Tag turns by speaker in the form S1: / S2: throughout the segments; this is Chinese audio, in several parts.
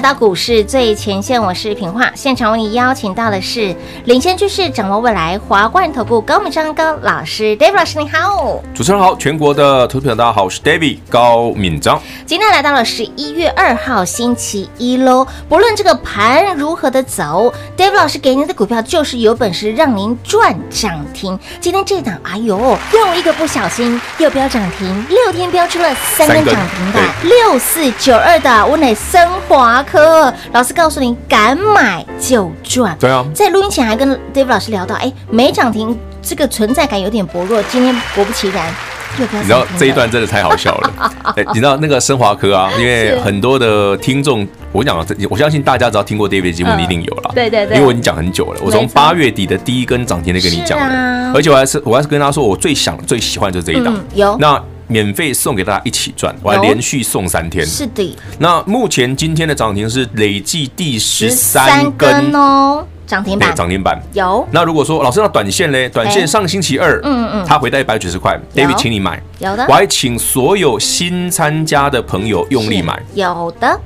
S1: 来到股市最前线，我是平化。现场为你邀请到的是领先趋势、掌握未来华冠投顾高敏章高老师，David 老师你好。
S2: 主持人好，全国的投资朋友大家好，我是 David 高敏章。
S1: 今天来到了十一月二号星期一喽。不论这个盘如何的走，David 老师给您的股票就是有本事让您赚涨停。今天这档，哎呦，又一个不小心又飙涨停，六天飙出了三根涨停板，六四九二的温磊森华。科老师告诉你，敢买就赚。
S2: 对啊，
S1: 在录音前还跟 David 老师聊到，哎，没涨停这个存在感有点薄弱。今天果不其然。
S2: 你知道这一段真的太好笑了。哎，你知道那个升华科啊，因为很多的听众，我讲啊，我相信大家只要听过 David 的节目，你一定有了。
S1: 对对对，
S2: 因为我已经讲很久了，我从八月底的第一根涨停的跟你讲的，而且我还是我还是跟他说，我最想最喜欢就是这一档。
S1: 有
S2: 那。免费送给大家一起赚，我还连续送三天。
S1: 是的。
S2: 那目前今天的涨停是累计第十三根
S1: 哦，涨停板。
S2: 涨停板
S1: 有。
S2: 那如果说老师那短线嘞？短线上星期二，嗯嗯，它回到一百九十块，David 请你买。
S1: 有的。
S2: 我还请所有新参加的朋友用力买。
S1: 有的。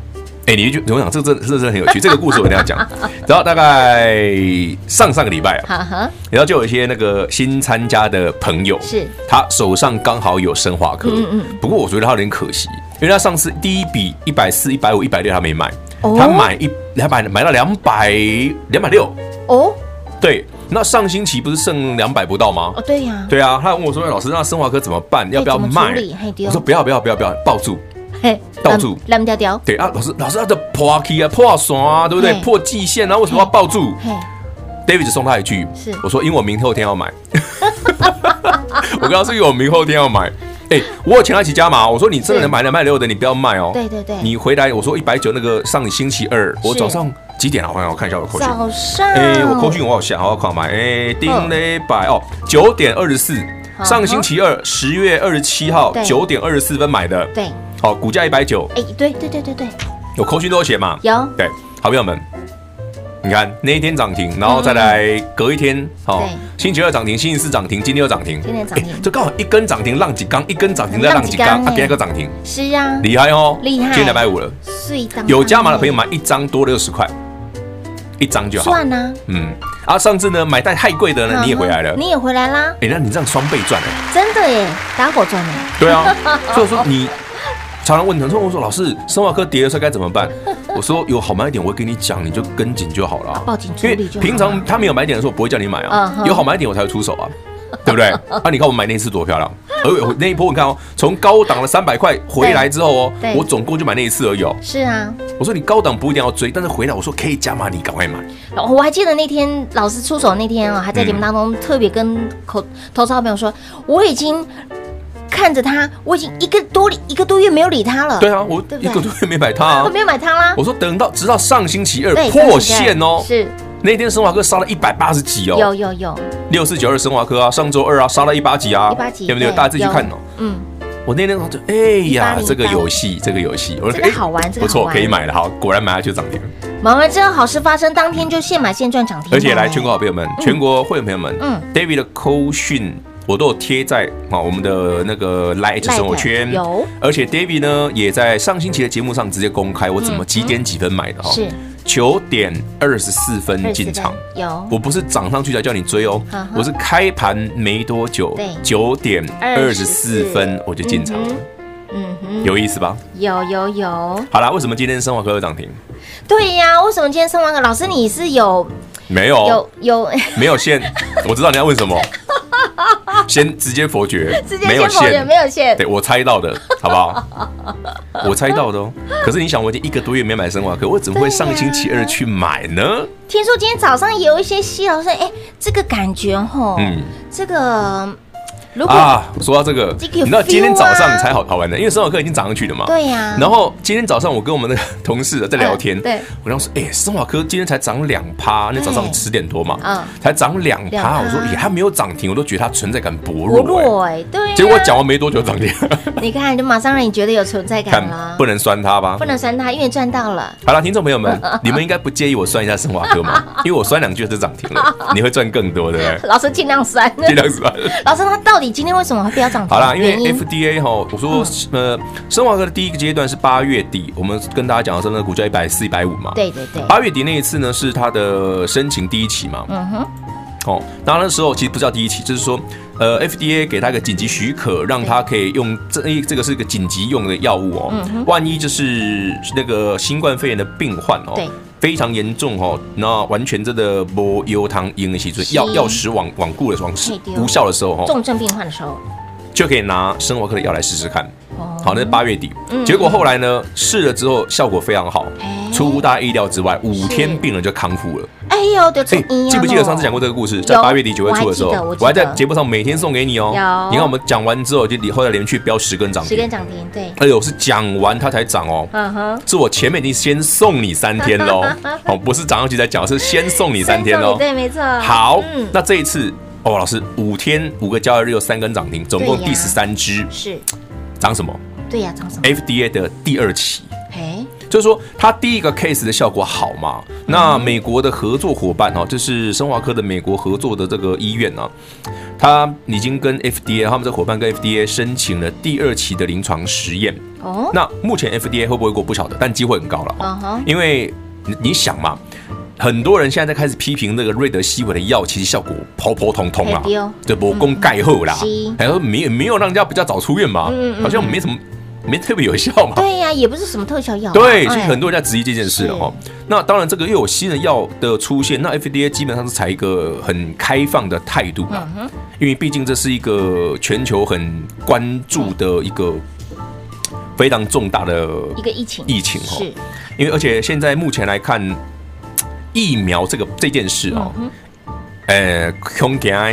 S2: 哎、欸，你就我想，这个真真的很有趣。这个故事我一定要讲。然后大概上上个礼拜啊，然后就有一些那个新参加的朋友，是他手上刚好有森华科，嗯嗯。不过我觉得他有点可惜，因为他上次第一笔一百四、一百五、一百六他没买，他买一两百买到两百两百六哦。对，那上星期不是剩两百不到吗？
S1: 哦，对呀。
S2: 对啊，他问我说：“老师，那森华科怎么办？要不要卖？”我说：“不要，不要，不要，不要，抱住。”抱住，烂掉掉。对啊，老师，老师，他的破 K 啊，破损啊，对不对？破季线，然后为什么要抱住？David 只送他一句，是我说，因为我明后天要买。我跟他说，因为我明后天要买。哎，我有请他一起加码。我说，你真的能买两百六的，你不要卖哦。对对对，你回来，我说一百九那个上星期二，我早上几点啊？我看我看一下我扣讯。早上。哎，我扣讯我好想，好好看买。哎，丁嘞百哦，九点二十四，上星期二十月二十七号九点二十四分买的。对。好，股价一百九。哎，对对对对对，有扣讯都有写嘛？有。对，好朋友们，你看那一天涨停，然后再来隔一天，好，星期二涨停，星期四涨停，今天又涨停。今天涨停，这刚好一根涨停浪几缸，一根涨停再浪几缸，啊，第二个涨停。是啊，厉害哦，厉害。今天两百五了。有加码的朋友买一张多六十块，一张就好。算啊。嗯。啊，上次呢买带太贵的呢，你也回来了。你也回来啦。哎，那你这样双倍赚哎。真的耶，打火赚哎。对啊，所以说你。常常问他说：“我说老师，生化科跌的时候该怎么办？” 我说：“有好买点，我会跟你讲，你就跟紧就好了。报警处理就好。因为平常他没有买点的时候，我不会叫你买啊。有好买点，我才会出手啊，对不对？啊，你看我买那一次多漂亮！而那一波你看哦，从高档的三百块回来之后哦，我总共就买那一次而已哦。是啊，我说你高档不一定要追，但是回来我说可以加码，你赶快买。我还记得那天老师出手那天啊，还在节目当中特别跟口投资好朋友说，我已经。”看着他，我已经一个多一个多月没有理他了。对啊，我一个多月没买他啊，没有买他啦。我说等到直到上星期二破线哦，是那天生华科杀了一百八十几哦，有有有六四九二生华科啊，上周二啊杀了一八几啊，一八几对不对？大家自己去看哦。嗯，我那天就哎呀，这个游戏这个游戏，我说哎好玩，不错，可以买了。好，果然买了就涨停。买完之后好事发生，当天就现买现赚涨停。而且来全国好朋友们，全国会员朋友们，嗯，David 的扣讯。我都有贴在啊我们的那个 Light 生活圈，有，而且 David 呢也在上星期的节目上直接公开我怎么几点几分买的哈，是。九点二十四分进场，有，我不是涨上去才叫你追哦，我是开盘没多久，九点二十四分我就进场了，嗯哼，有意思吧？有有有。好啦，为什么今天生华科有涨停？对呀，为什么今天生华科？老师你是有没有。有有。没有线？我知道你要问什么。先直接否决，没有限，没有限。对，我猜到的，好不好？我猜到的哦。可是你想，我已经一个多月没买生华可，我怎么会上星期二去买呢？听说今天早上有一些西老师，哎，这个感觉吼，嗯，这个啊，说到这个，你知道今天早上才好好玩的，因为生化科已经涨上去了嘛。
S1: 对呀。
S2: 然后今天早上我跟我们的同事在聊天，
S1: 对，
S2: 我当时说，哎，生化科今天才涨两趴，那早上十点多嘛，嗯，才涨两趴，我说，哎，还没有涨停，我都觉得它存在感薄弱，
S1: 薄弱哎，对。
S2: 结果讲完没多久涨停，
S1: 你看，就马上让你觉得有存在感了。
S2: 不能酸它吧？
S1: 不能酸它，因为赚到了。
S2: 好了，听众朋友们，你们应该不介意我酸一下生化科吗？因为我酸两句就涨停了，你会赚更多，对？
S1: 老师尽量酸，
S2: 尽量酸。
S1: 老师，他到底今天为什么会飙涨停？
S2: 好啦，因为 FDA 哈，我说呃，生华科的第一个阶段是八月底，我们跟大家讲的是那个股价一百四、一百五嘛。
S1: 对对对。
S2: 八月底那一次呢，是他的申请第一期嘛。嗯哼。哦，那那时候其实不叫第一期，就是说，呃，FDA 给他一个紧急许可，让他可以用这这个是一个紧急用的药物哦。嗯哼。万一就是那个新冠肺炎的病患哦。对。非常严重哦，那完全真的无药通用的时准，药药食罔罔顾的方式，无效的时候哦，
S1: 重症病患的时候，
S2: 就可以拿生活科的药来试试看。好，那是八月底，结果后来呢，试了之后效果非常好，出乎大家意料之外，五天病人就康复了。哎呦，对，记不记得上次讲过这个故事？在八月底九月初的时候，我还在节目上每天送给你哦。你看我们讲完之后，就后来连续飙十根涨停，
S1: 十根涨停，对。
S2: 哎呦，是讲完它才涨哦。嗯哼，是我前面已经先送你三天喽。哦，不是涨上去再讲，是先送你三天喽。
S1: 对，没错。
S2: 好，那这一次哦，老师五天五个交易日有三根涨停，总共第十三支是涨什么？
S1: 对呀，涨什么
S2: ？FDA 的第二期，哎，就是说它第一个 case 的效果好嘛？那美国的合作伙伴哦，就是生华科的美国合作的这个医院呢，他已经跟 FDA 他们这伙伴跟 FDA 申请了第二期的临床实验。哦，那目前 FDA 会不会过不晓得，但机会很高了。因为你想嘛，很多人现在在开始批评那个瑞德西韦的药，其实效果普普通通啦，这不功盖后啦，还有没没有让人家比较早出院嘛，好像没什么。没特别有效嘛？
S1: 对呀、啊，也不是什么特效药、啊。
S2: 对，所以很多人在质疑这件事了哈。是那当然，这个又有新的药的出现，那 FDA 基本上是采一个很开放的态度嘛。嗯、因为毕竟这是一个全球很关注的一个非常重大的
S1: 一个疫情，
S2: 疫情哈。是因为而且现在目前来看，疫苗这个这件事哦，呃、嗯哼，恐怕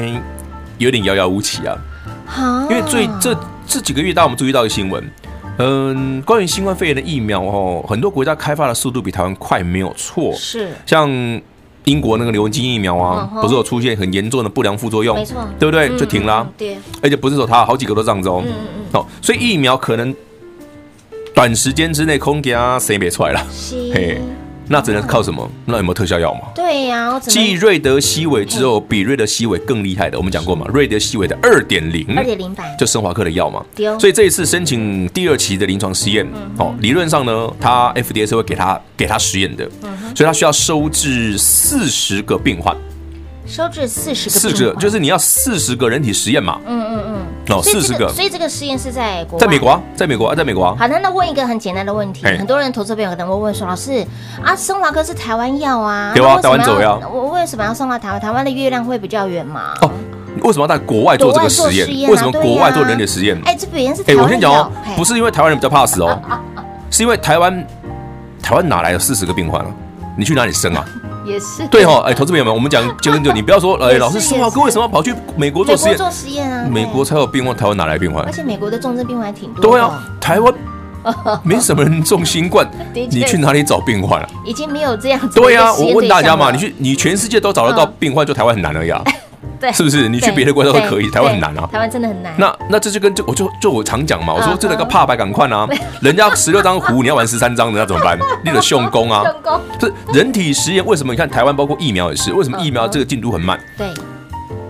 S2: 有点遥遥无期啊。好，因为最这这几个月，大家我们注意到一个新闻。嗯，关于新冠肺炎的疫苗哦，很多国家开发的速度比台湾快，没有错。是，像英国那个刘文金疫苗啊，不是有出现很严重的不良副作用？没错，对不对？就停了。对，而且不是说它好几个都这样子哦。嗯嗯嗯。哦，所以疫苗可能短时间之内空给它生别出来了。嘿。那只能靠什么？那有没有特效药吗？对呀，继瑞德西韦之后，比瑞德西韦更厉害的，我们讲过嘛？瑞德西韦的二点零，二点零版，就生华克的药嘛。所以这一次申请第二期的临床实验，哦，理论上呢，他 FDA 是会给他给他实验的，所以他需要收治四十个病患。
S1: 收治四十个，
S2: 四十就是你要四十个人体实验嘛？嗯嗯嗯。哦，四十个。
S1: 所以这个实验是在国，
S2: 在美国啊，在美国啊，在美国啊。
S1: 好，的那问一个很简单的问题，很多人投资朋友可能会问说：“老师啊，生华科是台湾药啊，
S2: 对啊，台湾走药，
S1: 我为什么要送到台湾？台湾的月亮会比较圆嘛？
S2: 哦，为什么要在国外做这个实验？为什么国外做人体实验？
S1: 哎，这边是哎，
S2: 我先讲哦，不是因为台湾人比较怕死哦，是因为台湾台湾哪来的四十个病患啊？你去哪里生啊？
S1: 也是
S2: 对哈，哎，投资朋友们，我们讲九点九，你不要说，哎，老师，生华科为什么要跑去美国做实验？
S1: 做实验啊，
S2: 美国才有病患，台湾哪来病患？
S1: 而且美国的重症病患还挺多。
S2: 对啊，台湾 没什么人中新冠，你去哪里找病患啊？
S1: 已经没有这样子。
S2: 对啊，我问大家嘛，你去你全世界都找得到病患，就台湾很难而已啊。对，是不是？你去别的国家都可以，台湾很难啊。
S1: 台湾真的很难。
S2: 那那这就跟就我就就我常讲嘛，我说这个怕白赶快啊，人家十六张胡，你要玩十三张的，那怎么办？你得用功啊。用功。这人体实验为什么？你看台湾包括疫苗也是，为什么疫苗这个进度很慢？对。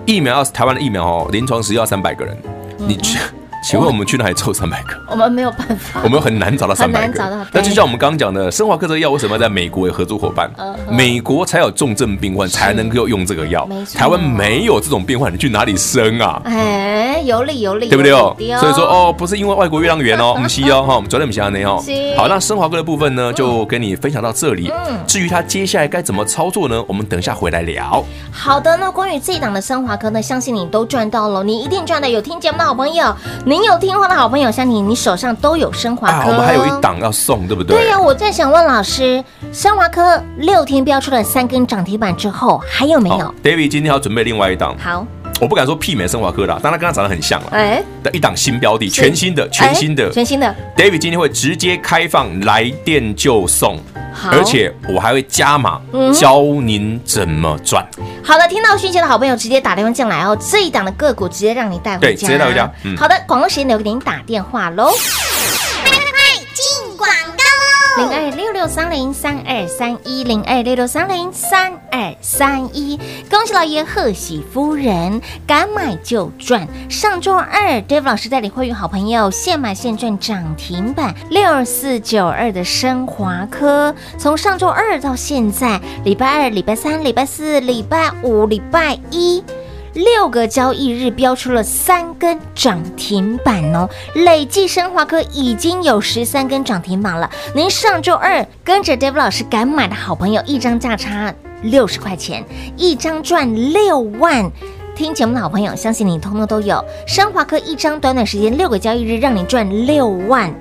S2: 疫苗要是台湾的疫苗哦，临床实验要三百个人，你去。请问我们去哪里凑三百个？
S1: 我们没有办法，
S2: 我们很难找到三百个。那就像我们刚刚讲的，生华科这个药为什么要在美国有合作伙伴？美国才有重症病患才能够用这个药，台湾没有这种病患，你去哪里生啊？
S1: 哎，有理有理，
S2: 对不对哦？所以说哦，不是因为外国月亮圆哦，我们西哦哈，我们昨天不讲那哦。好，那生华科的部分呢，就跟你分享到这里。至于他接下来该怎么操作呢？我们等一下回来聊。
S1: 好的，那关于这一档的生华科呢，相信你都赚到了，你一定赚的。有听节目的好朋友。您有听话的好朋友，像你你手上都有升华科。
S2: 我们还有一档要送，对不对？
S1: 对呀，我在想问老师，升华科六天标出了三根涨停板之后，还有没有
S2: ？David 今天要准备另外一档。
S1: 好，
S2: 我不敢说媲美生华科啦，但它跟它长得很像了。
S1: 哎，
S2: 的一档新标的，全新的，全新的，
S1: 全新的。
S2: David 今天会直接开放来电就送，而且我还会加码教您怎么赚。
S1: 好的，听到讯息的好朋友直接打电话进来哦，这一档的个股直接让你带回家，
S2: 对，直接带回家。
S1: 好的，广告时间留给您打电话喽。零二六六三零三二三一零二六六三零三二三一，恭喜老爷，贺喜夫人，敢买就赚。上周二，David 老师带领会员好朋友现买现赚涨停板六四九二的升华科，从上周二到现在，礼拜二、礼拜三、礼拜四、礼拜五、礼拜一。六个交易日标出了三根涨停板哦，累计升华科已经有十三根涨停板了。您上周二跟着 David 老师敢买的好朋友，一张价差六十块钱，一张赚六万。听节目的好朋友，相信你通通都有。升华科一张短短时间六个交易日，让你赚六万。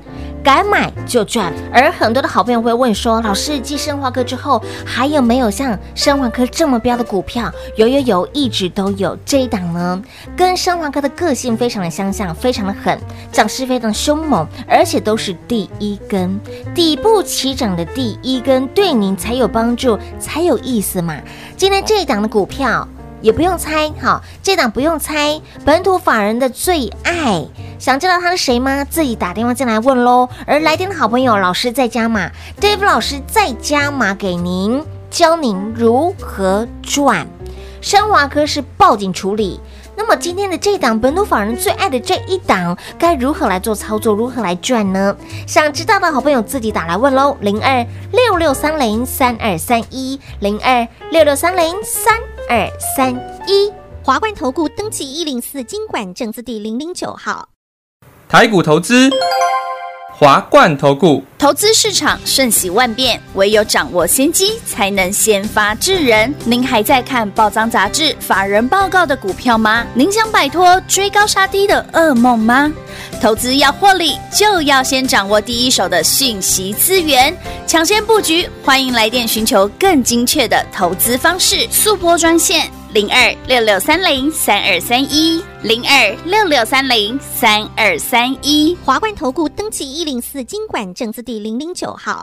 S1: 敢买就赚，而很多的好朋友会问说：“老师，继生华科之后，还有没有像生华科这么标的股票？”有有有，一直都有。这一档呢，跟生华科的个性非常的相像，非常的狠，涨势非常凶猛，而且都是第一根底部起涨的第一根，对您才有帮助，才有意思嘛。今天这一档的股票。也不用猜，好，这档不用猜，本土法人的最爱，想知道他是谁吗？自己打电话进来问喽。而来电的好朋友，老师在加码？Dave 老师在加码给您，教您如何赚。升华科是报警处理。那么今天的这档本土法人最爱的这一档，该如何来做操作，如何来赚呢？想知道的好朋友自己打来问喽，零二六六三零三二三一，零二六六三零三二三一。华冠投顾登记一零四金管证字第零零九号，
S3: 台股投资。华冠投顾，
S4: 投资市场瞬息万变，唯有掌握先机，才能先发制人。您还在看报章杂志、法人报告的股票吗？您想摆脱追高杀低的噩梦吗？投资要获利，就要先掌握第一手的信息资源，抢先布局。欢迎来电寻求更精确的投资方式，速拨专线。零二六六三零三二三一，零二六六三零三二三一，
S1: 华冠投顾登记一零四经管证字第零零九号。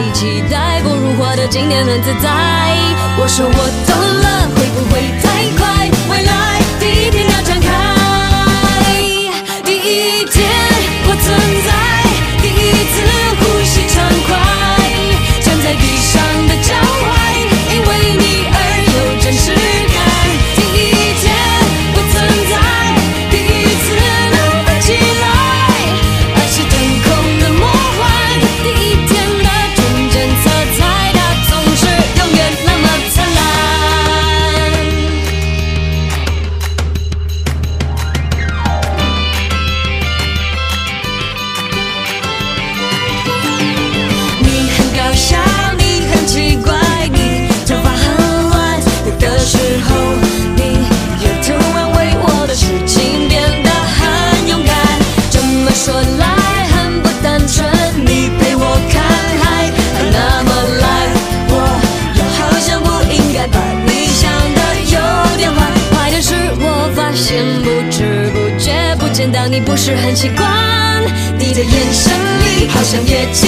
S5: 活在期待，不如活得今天很自在。我说我懂了，会不会你不是很习惯，你的眼神里好像也期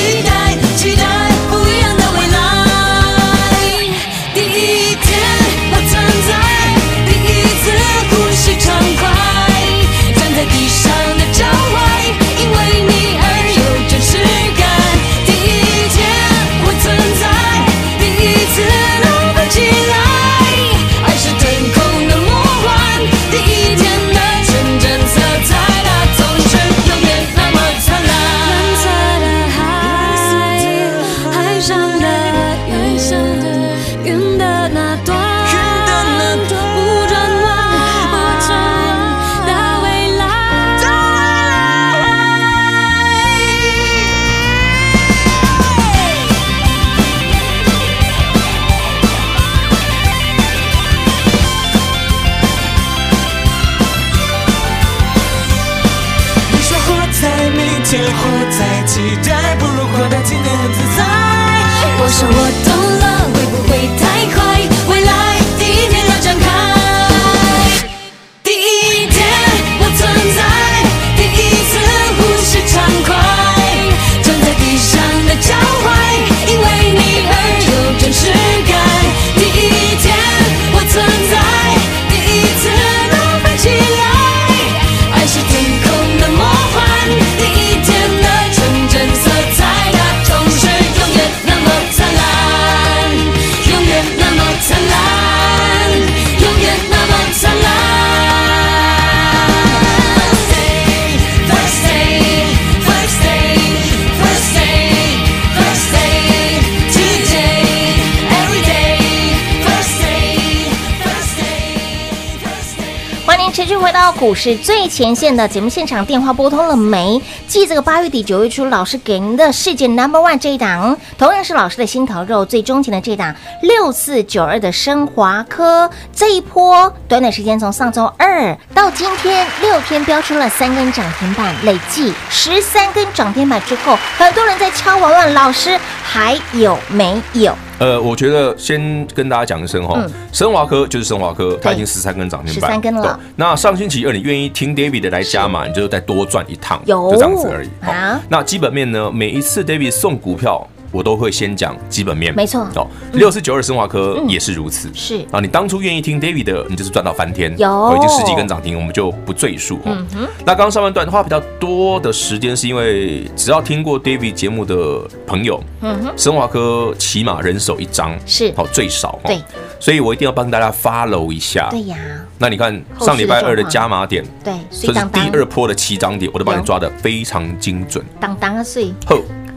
S1: 股市最前线的节目现场，电话拨通了没？继这个八月底九月初老师给您的世界 Number One 这一档，同样是老师的心头肉，最钟情的这档六四九二的升华科，这一波短短时间从上周二到今天六天飙出了三根涨停板，累计十三根涨停板之后，很多人在敲碗问老师还有没有？
S2: 呃，我觉得先跟大家讲一声哈，升华科就是升华科，它已经十三根涨停板，十三根了。那上星期二你愿意听 David 的来加码，你就再多赚一趟，就这样子而已。好，那基本面呢？每一次 David 送股票。我都会先讲基本面，
S1: 没错。
S2: 哦。六四九二升华科也是如此，是。啊。你当初愿意听 David 的，你就是赚到翻天，有。已经十几根涨停，我们就不赘述。嗯哼。那刚刚上半段花比较多的时间，是因为只要听过 David 节目的朋友，嗯哼，升华科起码人手一张，是。好最少，对。所以我一定要帮大家 follow 一下，对呀。那你看上礼拜二的加码点，对，这是第二波的七涨点，我都帮你抓得非常精准，当当啊，碎。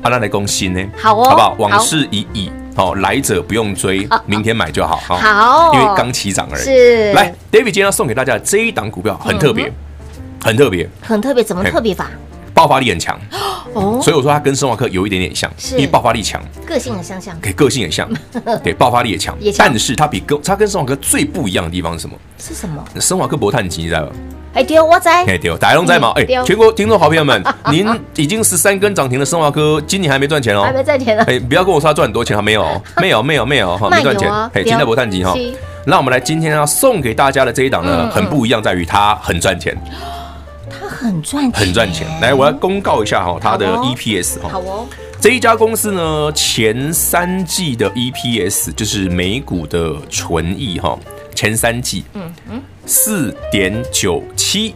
S2: 阿拉来攻心呢，好哦，好不好？往事已矣，好，来者不用追，明天买就好，好，因为刚起涨而已。是，来，David 今天要送给大家的这一档股票很特别，很特别，很特别，怎么特别法？爆发力很强。哦，所以我说它跟生化科有一点点像，因为爆发力强，个性很相像，给个性也像，对，爆发力也强，但是它比跟它跟生化科最不一样的地方是什么？是什么？生化科博碳基，你知道吗？哎丢我在，哎丢，大家都在吗？哎，全国听众好朋友们，您已经十三根涨停的生华科，今年还没赚钱哦，还没赚钱呢。哎，不要跟我说他赚很多钱，还 没有，没有，没有，没有，哈，没赚钱。哎，金在博碳基哈，那我们来今天要送给大家的这一档呢，很不一样，在于它很赚钱，它很赚钱，很赚钱。来，我要公告一下哈，它的 EPS 哈，好哦，这一家公司呢，前三季的 EPS 就是每股的纯益哈。前三季，嗯嗯，四点九七，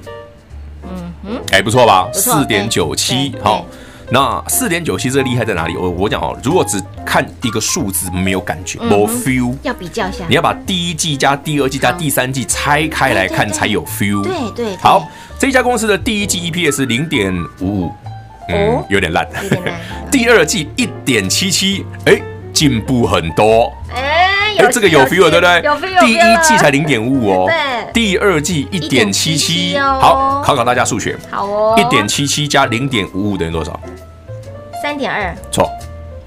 S2: 嗯哼，哎，不错吧？四点九七，好，那四点九七这个厉害在哪里？我我讲哦，如果只看一个数字没有感觉，没 feel，要比较一下，你要把第一季加第二季加第三季拆开来看才有 feel。对对，好，这家公司的第一季 EPS 零点五五，嗯，有点烂，有点烂。第二季一点七七，哎，进步很多，哎。哎，这个有 feel 对不对？有 feel。第一季才零点五五哦，对。第二季一点七七，好，考考大家数学。好哦。一点七七加零点五五等于多少？三点二。错。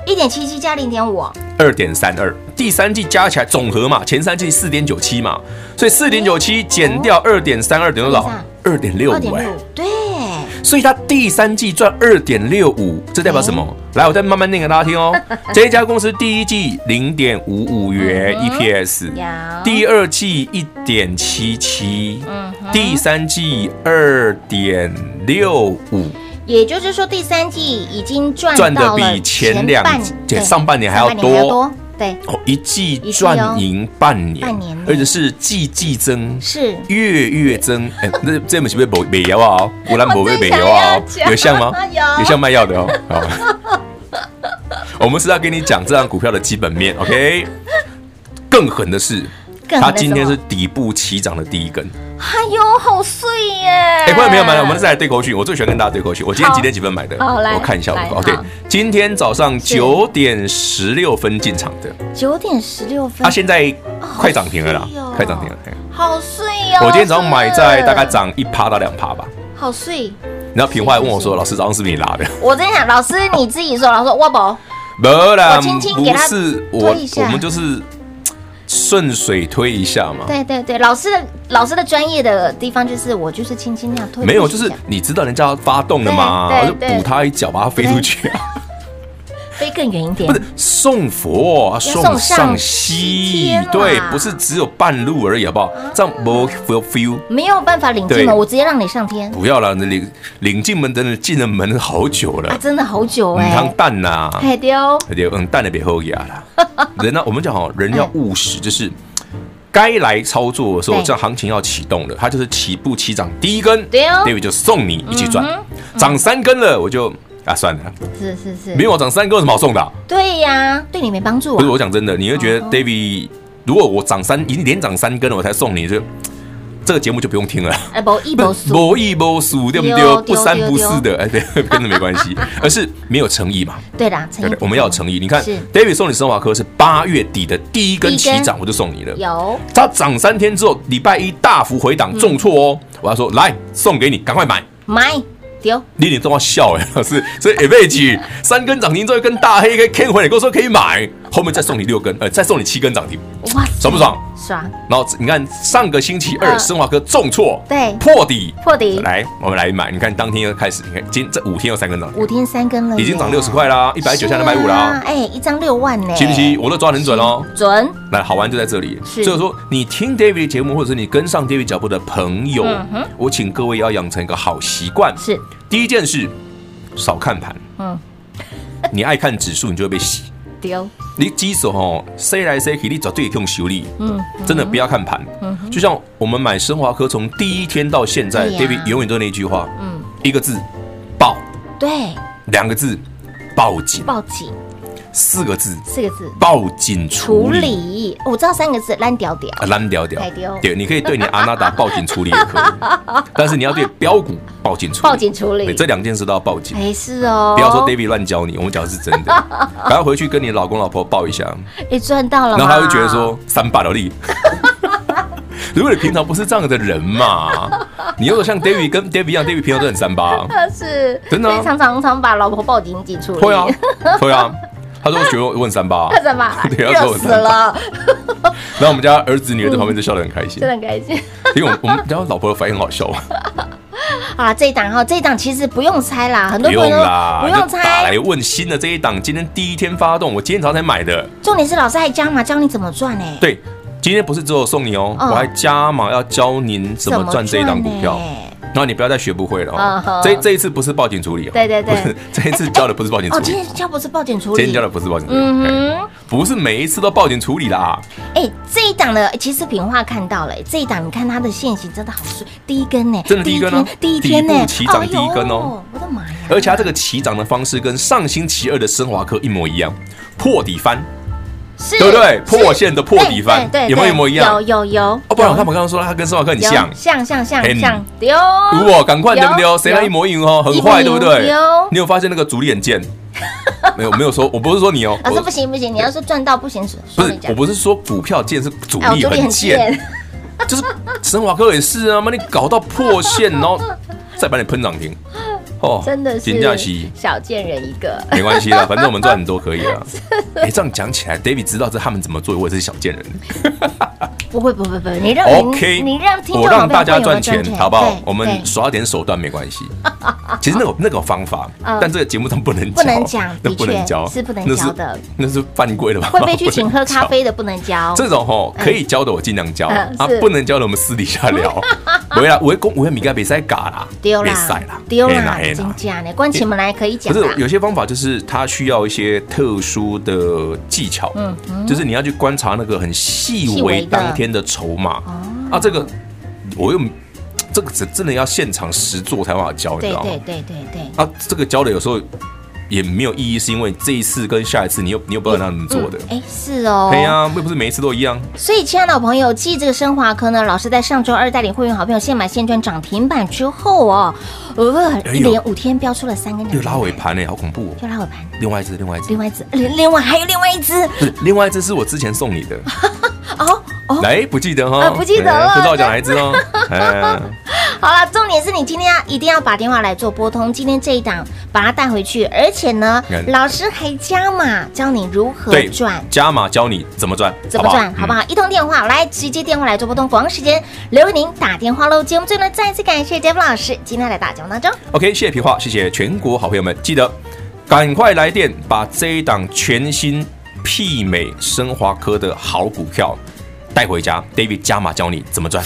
S2: 一点七七加零点五。二点三二。第三季加起来总和嘛，前三季四点九七嘛，所以四点九七减掉二点三二等于多少？二点六五。哎，对。所以它第三季赚二点六五，这代表什么？来，我再慢慢念给大家听哦。这一家公司第一季零点五五元 EPS，第二季一点七七，第三季二点六五。也就是说，第三季已经赚赚的比前两上半年还要多。对哦，一季赚赢半年，半年，而且是季季增，是月月增。哎，那这门是不是卖药啊？湖南不会卖药啊？有像吗？有，有像卖药的哦。好，我们是要跟你讲这张股票的基本面。OK，更狠的是，它今天是底部起涨的第一根。哎呦，好碎耶！哎，朋友没有买了，我们再来对口讯。我最喜欢跟大家对口讯。我今天几点几分买的？我看一下。OK，今天早上九点十六分进场的。九点十六分。它现在快涨停了啦，快涨停了。好碎哦！我今天早上买在大概涨一趴到两趴吧。好碎。然后平花还问我说：“老师，早上是不是你拉的？” 我真想，老师你自己说。老师说：“我不，没啦，不是我，我们就是。”顺水推一下嘛。
S1: 对对对，老师的老师的专业的地方就是我就是轻轻那样推。
S2: 没有，就是你知道人家要发动了嘛，我就补他一脚，把他飞出去。
S1: 飞更远一点，
S2: 不是送佛，送上西，对，不是只有半路而已，好不好？这样没 feel feel，
S1: 没有办法领进门，我直接让你上天。
S2: 不要了，领领进门的进了门好久了，
S1: 真的好久哎。
S2: 汤蛋呐，
S1: 海丢，
S2: 海丢，嗯，蛋的别后牙了。人呢，我们讲好，人要务实，就是该来操作的时候，这样行情要启动了，它就是起步起涨第一根，David 就送你一起赚，涨三根了，我就。啊，算了，
S1: 是是是，
S2: 没有涨三根有什么好送的？啊？
S1: 对呀，对你没帮助。
S2: 不是我讲真的，你会觉得 David，如果我涨三已经连涨三根了，我才送你，这这个节目就不用听了。哎，
S1: 不一不输，
S2: 不一不输，对不对？不三不四的，哎，对，跟着没关系，而是没有诚意嘛。
S1: 对的，诚意。
S2: 我们要有诚意。你看，David 送你生华科是八月底的第一根起涨，我就送你了。
S1: 有，
S2: 它涨三天之后，礼拜一大幅回档重挫哦。我要说，来送给你，赶快买
S1: 买。
S2: 你你都要笑哎，老师，所以 image 三根涨停之后，一根大黑可以 K 回来，跟我说可以买，后面再送你六根，呃，再送你七根涨停，哇，爽不爽？
S1: 爽。
S2: 然后你看上个星期二，生华科重挫，
S1: 对，
S2: 破底，
S1: 破底。
S2: 来，我们来买，你看当天又开始，你看今这五天又三根涨，
S1: 五天三根了，
S2: 已经涨六十块啦，一百九下两百五啦，
S1: 哎，一张六万呢，
S2: 七不七？我都抓很准哦，
S1: 准。
S2: 来，好玩就在这里，所以说你听 David 的节目，或者是你跟上 David 脚步的朋友，我请各位要养成一个好习惯，
S1: 是。
S2: 第一件事，少看盘。嗯，你爱看指数，你就会被洗。
S1: 丢。
S2: 你基手吼，塞来塞去，你绝对用修理。嗯，真的不要看盘。嗯，就像我们买升华科，从第一天到现在，David 永远都那句话。嗯，一个字，爆。
S1: 对。
S2: 两个字，报警。
S1: 报警。
S2: 四个字，
S1: 四个字，
S2: 报警处理。
S1: 我知道三个字，烂屌屌，
S2: 烂屌屌，对，你可以对你阿纳达报警处理也可以，但是你要对标股报警处理，
S1: 报警处理，
S2: 这两件事都要报警。
S1: 没事哦，
S2: 不要说 David 乱教你，我们讲的是真的。赶快回去跟你老公老婆报一下。
S1: 哎，赚到了，
S2: 然后他会觉得说三把的力。如果你平常不是这样的人嘛，你如果像 David 跟 David 一样，David 平常都很三八，
S1: 是，
S2: 真的，
S1: 常常常把老婆报警处理。
S2: 会啊，会啊。他说：“学问三八，
S1: 三八，
S2: 对，
S1: 要说我死了。
S2: 然后我们家儿子女儿在旁边就笑得很开心，
S1: 真的很开心。
S2: 因为我们我们家老婆的反应很好笑。
S1: 好了，这一档哈，这一档其实不用猜啦，很多朋友不用啦，不用猜。
S2: 来问新的这一档，今天第一天发动，我今天早上才买的。
S1: 重点是老师还加码教你怎么赚呢？
S2: 对，今天不是只有送你哦，我还加码要教您怎么赚这一档股票。”然后你不要再学不会了哦。这这一次不是报警处理，
S1: 对对对，
S2: 这一次教的不是报警处理。哦，
S1: 今天教不是报警处理，
S2: 今天教的不是报警处理。嗯哼，不是每一次都报警处理啦。
S1: 哎，这一档的，其实平化看到了，这一档你看它的线型真的好顺，第一根呢，
S2: 真的第一根哦，
S1: 第一天呢，
S2: 起涨第一根哦，
S1: 我的妈呀！
S2: 而且它这个起涨的方式跟上星期二的升华科一模一样，破底翻。对不对？破线的破底翻，有没有一模一样？
S1: 有有有。
S2: 哦，不然我看我刚刚说他跟升华科很像，
S1: 像像像像。丢，
S2: 如果赶快对不对？谁来一模一样哦？很坏对不对？你有发现那个主力很贱？没有没有说，我不是说你哦。
S1: 老师不行不行，你要是赚到不行，
S2: 不是，我不是说股票贱，是主力很贱。就是 升华科也是啊，妈你搞到破线，然后再把你喷涨停。
S1: 哦，真的是小贱人一个，
S2: 没关系啦，反正我们赚很多可以啊。哎，这样讲起来，David 知道这他们怎么做，我也是小贱人。
S1: 不会，不会，不会，你让
S2: OK，
S1: 你让听众
S2: 我让大家赚钱，好不好？我们耍点手段没关系。其实那个 那个方法，但这个节目上不能讲，
S1: 不能讲，
S2: 那不能教，
S1: 是不能教的，
S2: 那是犯规的吧？
S1: 会被去 请喝咖啡的不能教。
S2: 这种吼可以教的我尽量教啊，不能教的我们私底下聊。不会啦，我会公，我会米该比赛嘎啦，
S1: 丢啦，丢啦，真假呢？关起门来可以讲。
S2: 不是有些方法，就是它需要一些特殊的技巧，嗯，就是你要去观察那个很细微当天的筹码啊，这个我又这个真真的要现场实做才办法教，你知道吗？
S1: 对对对对
S2: 啊，这个教的有时候。也没有意义，是因为这一次跟下一次你又你又不知道怎么做的。
S1: 哎、嗯，是哦。
S2: 对呀、啊，又不是每一次都一样。
S1: 所以，亲爱的朋友，继这个升华科呢，老师在上周二带领会员好朋友现买现赚涨停板之后哦，呃，一连五天飙出了三根涨停。
S2: 又拉尾盘呢，好恐怖哦。
S1: 又拉尾盘。
S2: 另外一只，另外一只，
S1: 另外一只，另另外还有另外一只。
S2: 另外一只是我之前送你的。
S1: 哦哦，
S2: 来，不记得哈？
S1: 不记得了，
S2: 不知道讲哪一只哦。
S1: 好了，重点是你今天要一定要把电话来做拨通，今天这一档把它带回去，而且呢，嗯、老师还加码教你如何赚，
S2: 加码教你怎么赚，
S1: 怎么赚，好不好？嗯、一通电话来直接电话来做拨通，广告时间留给您打电话喽。节目最后呢，再次感谢 David 老师今天来打节目当中。
S2: OK，谢谢皮话，谢谢全国好朋友们，记得赶快来电，把这一档全新媲美升华科的好股票带回家，David 加码教你怎么赚。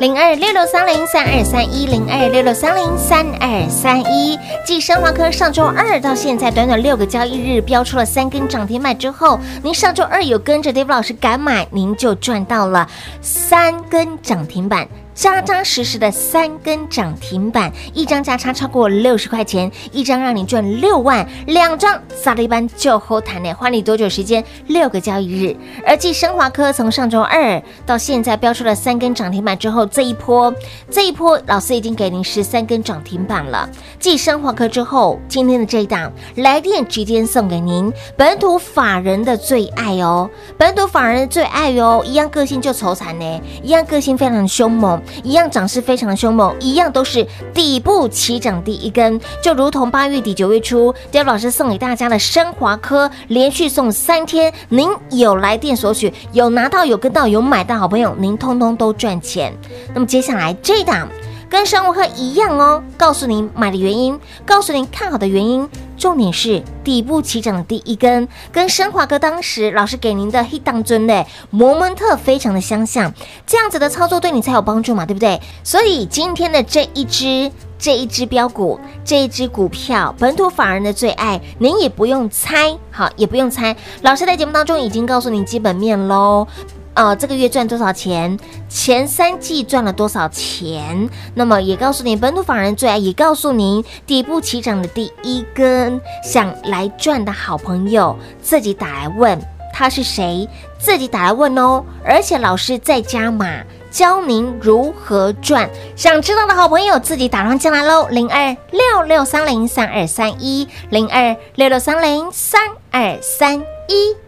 S1: 零二六六三零三二三一零二六六三零三二三一，继升华科上周二到现在短短六个交易日飙出了三根涨停板之后，您上周二有跟着 David 老师敢买，您就赚到了三根涨停板。扎扎实实的三根涨停板，一张价差超过六十块钱，一张让你赚六万，两张撒了一般就后谈呢，花你多久时间？六个交易日。而继升华科从上周二到现在标出了三根涨停板之后，这一波这一波老师已经给您十三根涨停板了。继升华科之后，今天的这一档来电直接送给您本土法人的最爱哦，本土法人的最爱哦，一样个性就愁惨呢，一样个性非常凶猛。一样涨势非常的凶猛，一样都是底部起涨第一根，就如同八月底九月初 diy 老师送给大家的升华科，连续送三天，您有来电索取，有拿到，有跟到，有买到，好朋友，您通通都赚钱。那么接下来这一档跟生物科一样哦，告诉您买的原因，告诉您看好的原因。重点是底部起涨的第一根，跟升华哥当时老师给您的黑当尊的摩门特非常的相像，这样子的操作对你才有帮助嘛，对不对？所以今天的这一支这一只标股，这一只股票，本土法人的最爱，您也不用猜，好，也不用猜，老师在节目当中已经告诉您基本面喽。呃，这个月赚多少钱？前三季赚了多少钱？那么也告诉你，本土法人最爱，也告诉您底部起涨的第一根，想来赚的好朋友自己打来问他是谁，自己打来问哦。而且老师在加码教您如何赚，想知道的好朋友自己打上进来喽，零二六六三零三二三一，零二六六三零三二三一。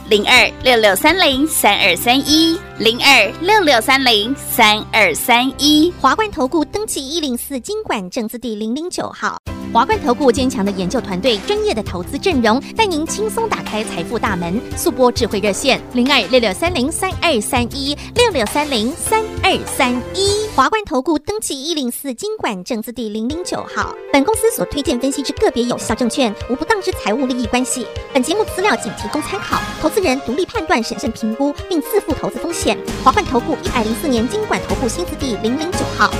S4: 零二六六三零三二三一，零二六六三零三二三一，
S1: 华冠投顾登记一零四金管证字第零零九号。华冠投顾坚强的研究团队，专业的投资阵容，带您轻松打开财富大门。速拨智慧热线零二六六三零三二三一六六三零三二三一。华冠投顾登记一零四金管证字第零零九号。本公司所推荐分析之个别有效证券，无不当之财务利益关系。本节目资料仅提供参考，投资人独立判断、审慎评估，并自负投资风险。华冠投顾一百零四年金管投顾新字第零零九号。